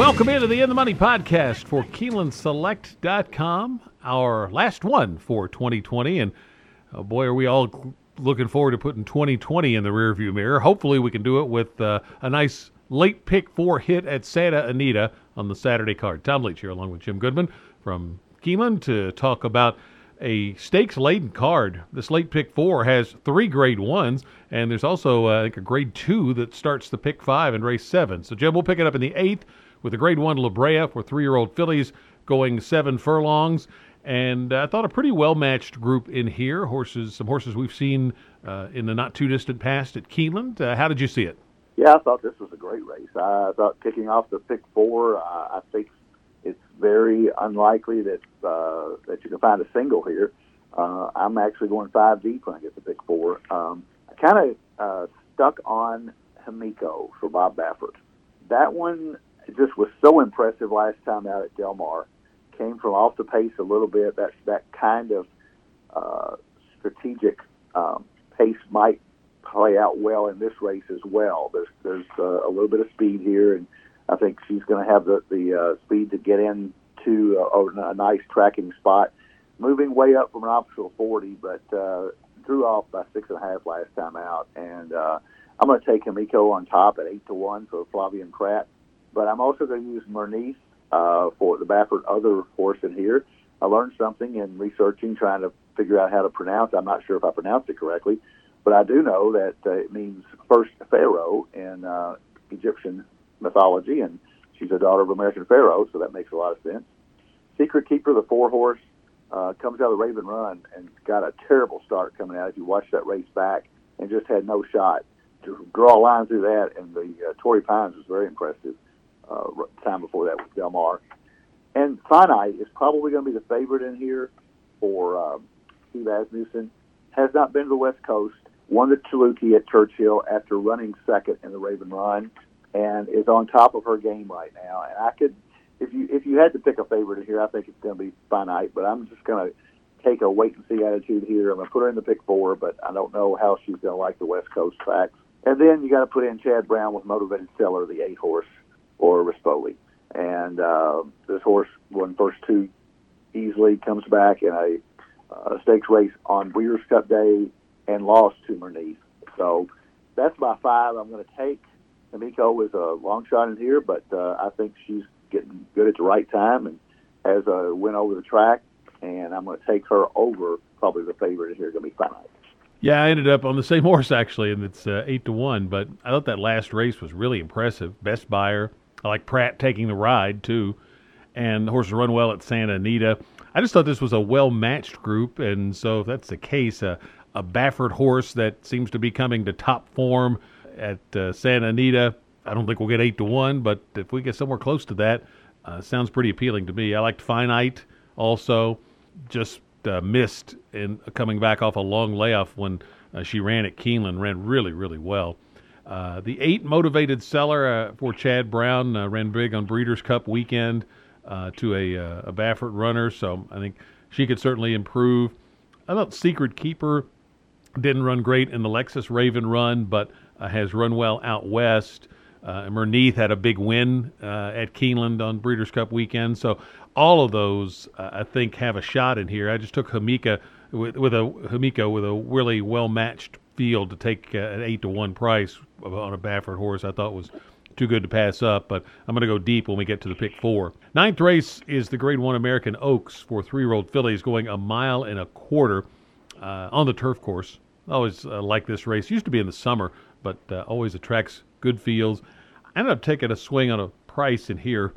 Welcome into the In the Money podcast for KeenelandSelect.com, our last one for 2020. And oh boy, are we all looking forward to putting 2020 in the rearview mirror. Hopefully, we can do it with uh, a nice late pick four hit at Santa Anita on the Saturday card. Tom Leach here, along with Jim Goodman from Keeneland, to talk about a stakes laden card. This late pick four has three grade ones, and there's also, uh, I think, a grade two that starts the pick five and race seven. So, Jim, we'll pick it up in the eighth with a grade one La Brea for three year old fillies going seven furlongs. And I thought a pretty well matched group in here. Horses, some horses we've seen uh, in the not too distant past at Keeneland. Uh, how did you see it? Yeah, I thought this was a great race. I thought kicking off the pick four, uh, I think it's very unlikely that uh, that you can find a single here. Uh, I'm actually going five deep when I get the pick four. Um, I kind of uh, stuck on Himiko for Bob Baffert. That one just was so impressive last time out at Del Mar. Came from off the pace a little bit. That that kind of uh, strategic um, pace might play out well in this race as well. There's there's uh, a little bit of speed here, and I think she's going to have the the uh, speed to get into a, a nice tracking spot. Moving way up from an optional 40, but uh, drew off by six and a half last time out, and uh, I'm going to take Himiko on top at eight to one for Flavien Prat. But I'm also going to use Mernice uh, for the Baffert other horse in here. I learned something in researching, trying to figure out how to pronounce. I'm not sure if I pronounced it correctly, but I do know that uh, it means first pharaoh in uh, Egyptian mythology, and she's a daughter of American Pharoah, so that makes a lot of sense. Secret Keeper, the four horse, uh, comes out of the Raven Run and got a terrible start coming out. If you watch that race back, and just had no shot to draw a line through that, and the uh, Torrey Pines was very impressive uh, time before that with Del Mar. And Finite is probably going to be the favorite in here for uh, Steve Asmussen. Has not been to the West Coast. Won the Chilukki at Churchill after running second in the Raven Run, and is on top of her game right now. And I could, if you if you had to pick a favorite in here, I think it's going to be Finite. But I'm just going to take a wait and see attitude here. I'm going to put her in the pick four, but I don't know how she's going to like the West Coast tracks. And then you got to put in Chad Brown with Motivated Seller, the eight horse or Rispoli. And uh, this horse won first two easily, comes back in a uh, stakes race on Breeders' Cup Day and lost to Mernice. So that's my five. I'm going to take Himiko is a long shot in here, but uh, I think she's getting good at the right time and has a win over the track. And I'm going to take her over probably the favorite here, going to be five. Yeah, I ended up on the same horse actually, and it's uh, eight to one. But I thought that last race was really impressive. Best Beyer, I like Prat taking the ride too, and the horses run well at Santa Anita. I just thought this was a well matched group, and so if that's the case, uh, a Baffert horse that seems to be coming to top form at uh, Santa Anita. I don't think we'll get eight to one, but if we get somewhere close to that, uh, sounds pretty appealing to me. I liked Finite also, just uh, missed in coming back off a long layoff when uh, she ran at Keeneland, ran really really well. Uh, the eight motivated seller uh, for Chad Brown uh, ran big on Breeders' Cup weekend uh, to a, uh, a Baffert runner, so I think she could certainly improve. I thought Secret Keeper didn't run great in the Lexus Raven run, but has run well out west. Uh, had a big win at Keeneland on Breeders' Cup weekend, so all of those I think have a shot in here. I just took Hamika with, with a Himiko with a really well matched field to take uh, an eight to one price on a Baffert horse. I thought was too good to pass up, but I'm going to go deep when we get to the pick four. Ninth race is the Grade One American Oaks for three-year-old fillies, going a mile and a quarter uh, on the turf course. Always uh, like this race. Used to be in the summer, but uh, always attracts good fields. I ended up taking a swing on a price in here.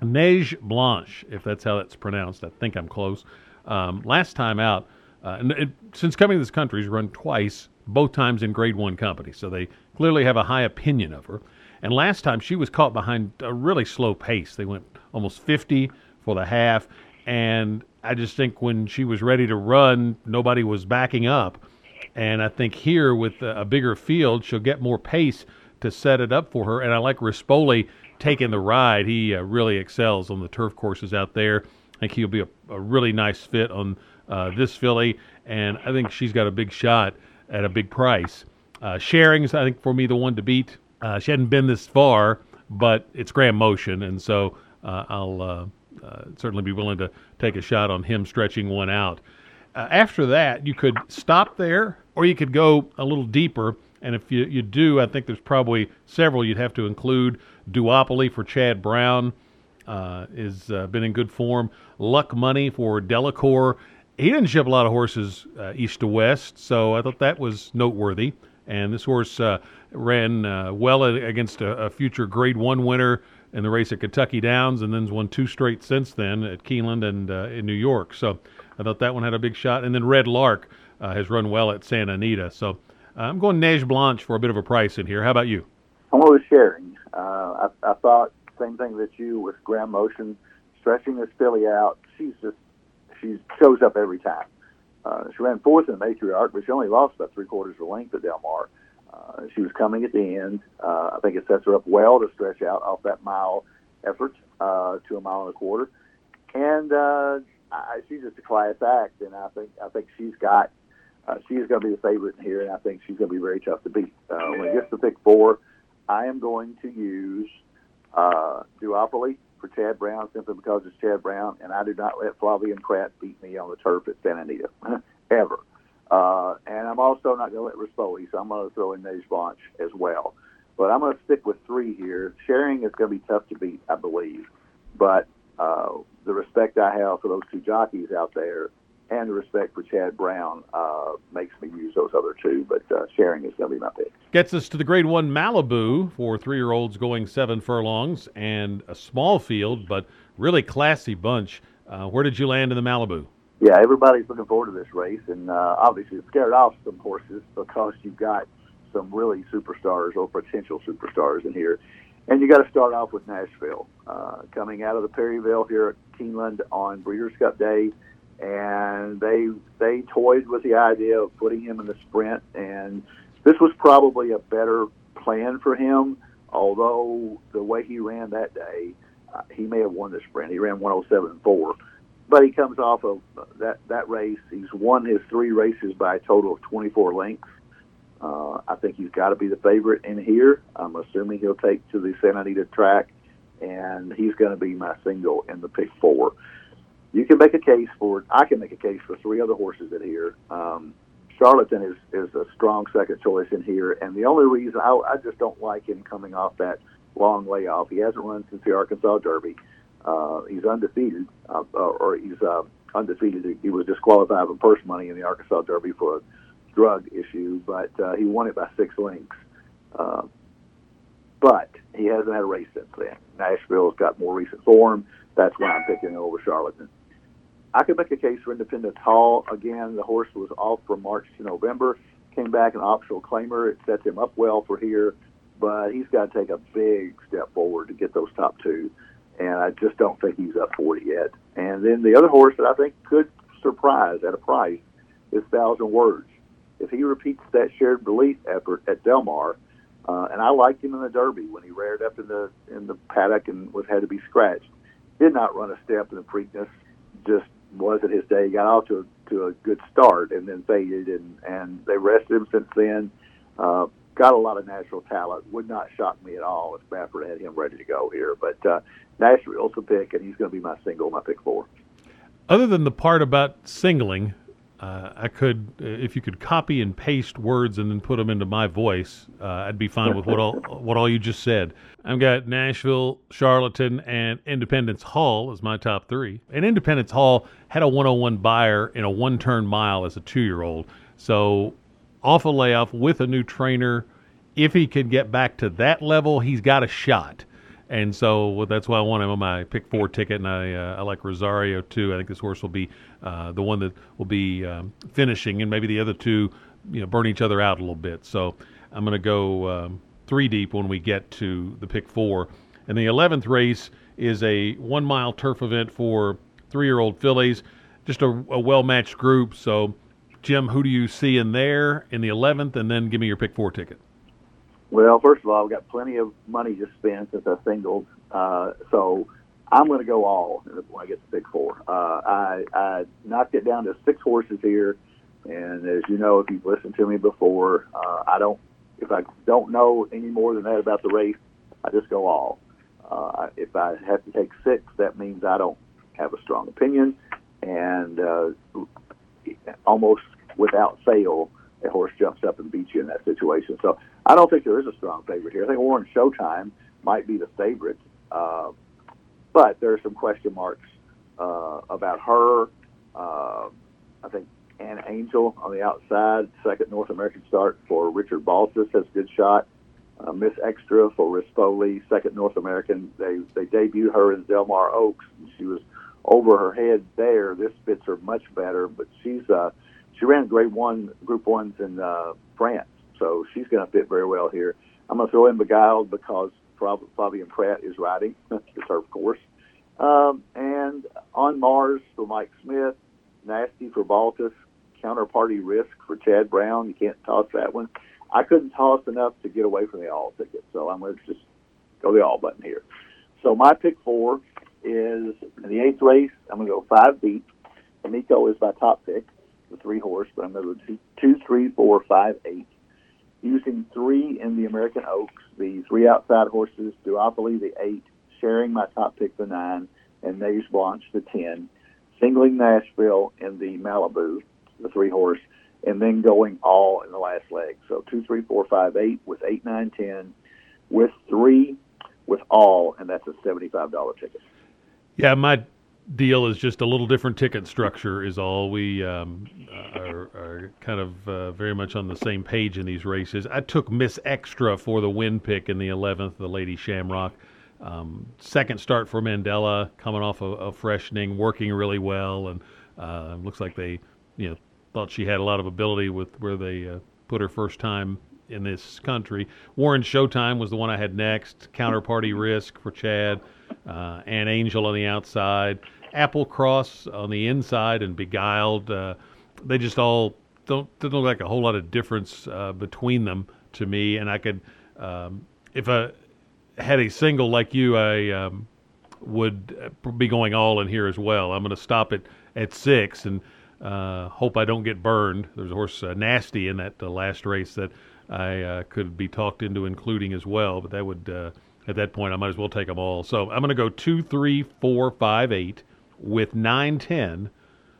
Neige Blanche, if that's how that's pronounced. I think I'm close. Um, last time out, uh, and it, since coming to this country, he's run twice both times in grade one company. So they clearly have a high opinion of her. And last time she was caught behind a really slow pace. They went almost 50 for the half. And I just think when she was ready to run, nobody was backing up. And I think here with a bigger field, she'll get more pace to set it up for her. And I like Rispoli taking the ride. He uh, really excels on the turf courses out there. I think he'll be a, a really nice fit on uh, this filly. And I think she's got a big shot at a big price. Uh, Sharing's, I think, for me, the one to beat. Uh, she hadn't been this far, but it's Graham Motion, and so uh, I'll uh, uh, certainly be willing to take a shot on him stretching one out. Uh, after that, you could stop there, or you could go a little deeper. And if you, you do, I think there's probably several you'd have to include. Duopoly for Chad Brown uh, is uh, been in good form. Luck Money for Delacour. He didn't ship a lot of horses uh, east to west, so I thought that was noteworthy. And this horse uh, ran uh, well against a, a future Grade One winner in the race at Kentucky Downs, and then won two straight since then at Keeneland and uh, in New York. So I thought that one had a big shot. And then Red Lark uh, has run well at Santa Anita. So uh, I'm going Neige Blanche for a bit of a price in here. How about you? I'm with Sharing. I, I thought same thing that you with Graham Motion, stretching this filly out. She's just she shows up every time. Uh, she ran fourth in the matriarch, but she only lost about three quarters of a length at Del Mar. Uh, she was coming at the end. Uh, I think it sets her up well to stretch out off that mile effort uh, to a mile and a quarter. And uh, I, she's just a class act, and I think I think she's got uh, she's going to be the favorite here, and I think she's going to be very tough to beat. Uh, when it gets to pick four, I am going to use uh, Duopoly for Chad Brown simply because it's Chad Brown, and I do not let Flavien Prat beat me on the turf at Santa Anita ever. Uh, and I'm also not going to let Rispoli, so I'm going to throw in Neige Blanche as well. But I'm going to stick with three here. Sharing is going to be tough to beat, I believe. But uh, the respect I have for those two jockeys out there and the respect for Chad Brown uh, makes me use those other two. But uh, Sharing is going to be my pick. Gets us to the Grade One Malibu for three-year-olds going seven furlongs and a small field, but really classy bunch. Uh, where did you land in the Malibu? yeah, everybody's looking forward to this race, and uh, obviously it scared off some horses because you've got some really superstars or potential superstars in here. And you got to start off with Nashville, uh, coming out of the Perryville here at Keeneland on Breeders' Cup Day, and they they toyed with the idea of putting him in the sprint, and this was probably a better plan for him. Although the way he ran that day, uh, he may have won the sprint. He ran 107.4 but he comes off of that that race. He's won his three races by a total of 24 lengths. Uh, I think he's got to be the favorite in here. I'm assuming he'll take to the Santa Anita track, and he's going to be my single in the pick four. You can make a case for. I can make a case for three other horses in here. Um, Charlatan is is a strong second choice in here, and the only reason I, I just don't like him coming off that long layoff. He hasn't run since the Arkansas Derby. Uh, he's undefeated, uh, or he's uh, undefeated. He was disqualified from purse money in the Arkansas Derby for a drug issue, but uh, he won it by six lengths. Uh, but he hasn't had a race since then. Nashville's got more recent form. That's why I'm picking over Charlatan. I could make a case for Independence Hall. Again, the horse was off from March to November, came back an optional claimer. It sets him up well for here, but he's got to take a big step forward to get those top two and I just don't think he's up for it yet. And then the other horse that I think could surprise at a price is Thousand Words. If he repeats that shared belief effort at Del Mar, uh, and I liked him in the Derby when he reared up in the in the paddock and was had to be scratched. Did not run a step in the Preakness. Just wasn't his day. He got off to a, to a good start and then faded, and and they rested him since then. Uh, got a lot of natural talent. Would not shock me at all if Baffert had him ready to go here. But uh, Nashville's a pick, and he's going to be my single, my pick four. Other than the part about singling, uh, I could, uh, if you could copy and paste words and then put them into my voice, uh, I'd be fine with what all what all you just said. I've got Nashville, Charlatan, and Independence Hall as my top three. And Independence Hall had a 101 Beyer in a one-turn mile as a two-year-old, so off a layoff with a new trainer. If he could get back to that level, he's got a shot. And so that's why I want him on my pick four ticket, and I uh, I like Rosario too. I think this horse will be uh, the one that will be um, finishing, and maybe the other two, you know, burn each other out a little bit. So I'm going to go um, three deep when we get to the pick four. And the 11th race is a one mile turf event for three year old fillies, just a, a well matched group. So Jim, who do you see in there in the 11th, and then give me your pick four ticket. Well, first of all, I've got plenty of money to spend since I singled, uh, so I'm going to go all when I get to pick four. Uh, I, I knocked it down to six horses here, and as you know, if you've listened to me before, uh, I don't. If I don't know any more than that about the race, I just go all. Uh, if I have to take six, that means I don't have a strong opinion, and uh, almost without fail, a horse jumps up and beats you in that situation. So I don't think there is a strong favorite here. I think Warren's Showtime might be the favorite, uh, but there are some question marks uh, about her. Uh, I think Ann Angel on the outside, second North American start for Richard Baltas has a good shot. Uh, Miss Extra for Rispoli, second North American. They they debuted her in Del Mar Oaks. She was over her head there. This fits her much better, but she's uh, she ran Grade One, Group Ones in uh, France, so she's going to fit very well here. I'm going to throw in Beguiled because Flavien Prat is riding. it's her course. Um, and on Mars for Mike Smith, Nasty for Baltas, Counterparty Risk for Chad Brown. You can't toss that one. I couldn't toss enough to get away from the all ticket, so I'm going to just go the all button here. So my pick four is in the eighth race. I'm going to go five deep. Nico is my top pick the three horse, but I'm going to go two, three, four, five, eight. Using three in the American Oaks, the three outside horses, Duopoly the eight, sharing my top pick the nine, and Neige Blanche the ten, singling Nashville in the Malibu, the three horse, and then going all in the last leg. So two, three, four, five, eight with eight, nine, ten, with three, with all, and that's a seventy-five dollar ticket. Yeah, my deal is just a little different ticket structure is all. We um, are, are, kind of uh, very much on the same page in these races. I took Miss Extra for the win pick in the 11th, the Lady Shamrock. Um, second start for Mandella, coming off a, freshening, working really well, and uh, looks like they, you know, thought she had a lot of ability with where they uh, put her first time in this country. Warren's Showtime was the one I had next. Counterparty Risk for Chad, uh, Ann Angel on the outside. Applecross on the inside and Beguiled. Uh, they just all don't don't look like a whole lot of difference uh, between them to me. And I could, um, if I had a single like you, I um, would be going all in here as well. I'm going to stop it at six and uh, hope I don't get burned. There's a horse uh, nasty in that uh, last race that I uh, could be talked into including as well, but that would uh, at that point I might as well take them all. So I'm going to go two, three, four, five, eight with 910,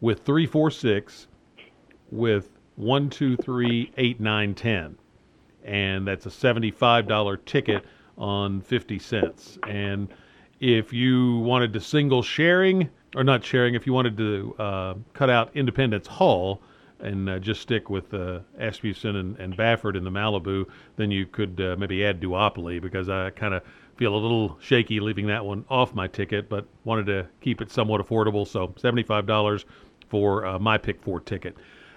with 346, with 1, 2, 3, 8, 9, 10. And that's a $75 ticket on 50 cents. And if you wanted to single sharing, or not sharing, if you wanted to uh, cut out Independence Hall and uh, just stick with uh, Asmussen and, and Baffert in the Malibu, then you could uh, maybe add Duopoly because I kind of feel a little shaky leaving that one off my ticket, but wanted to keep it somewhat affordable. So $75 for uh, my pick four ticket.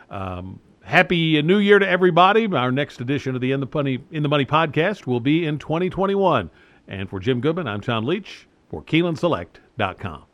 Um, happy New Year to everybody. Our next edition of the In the Money, in the Money podcast will be in 2021. And for Jim Goodman, I'm Tom Leach for KeenelandSelect.com.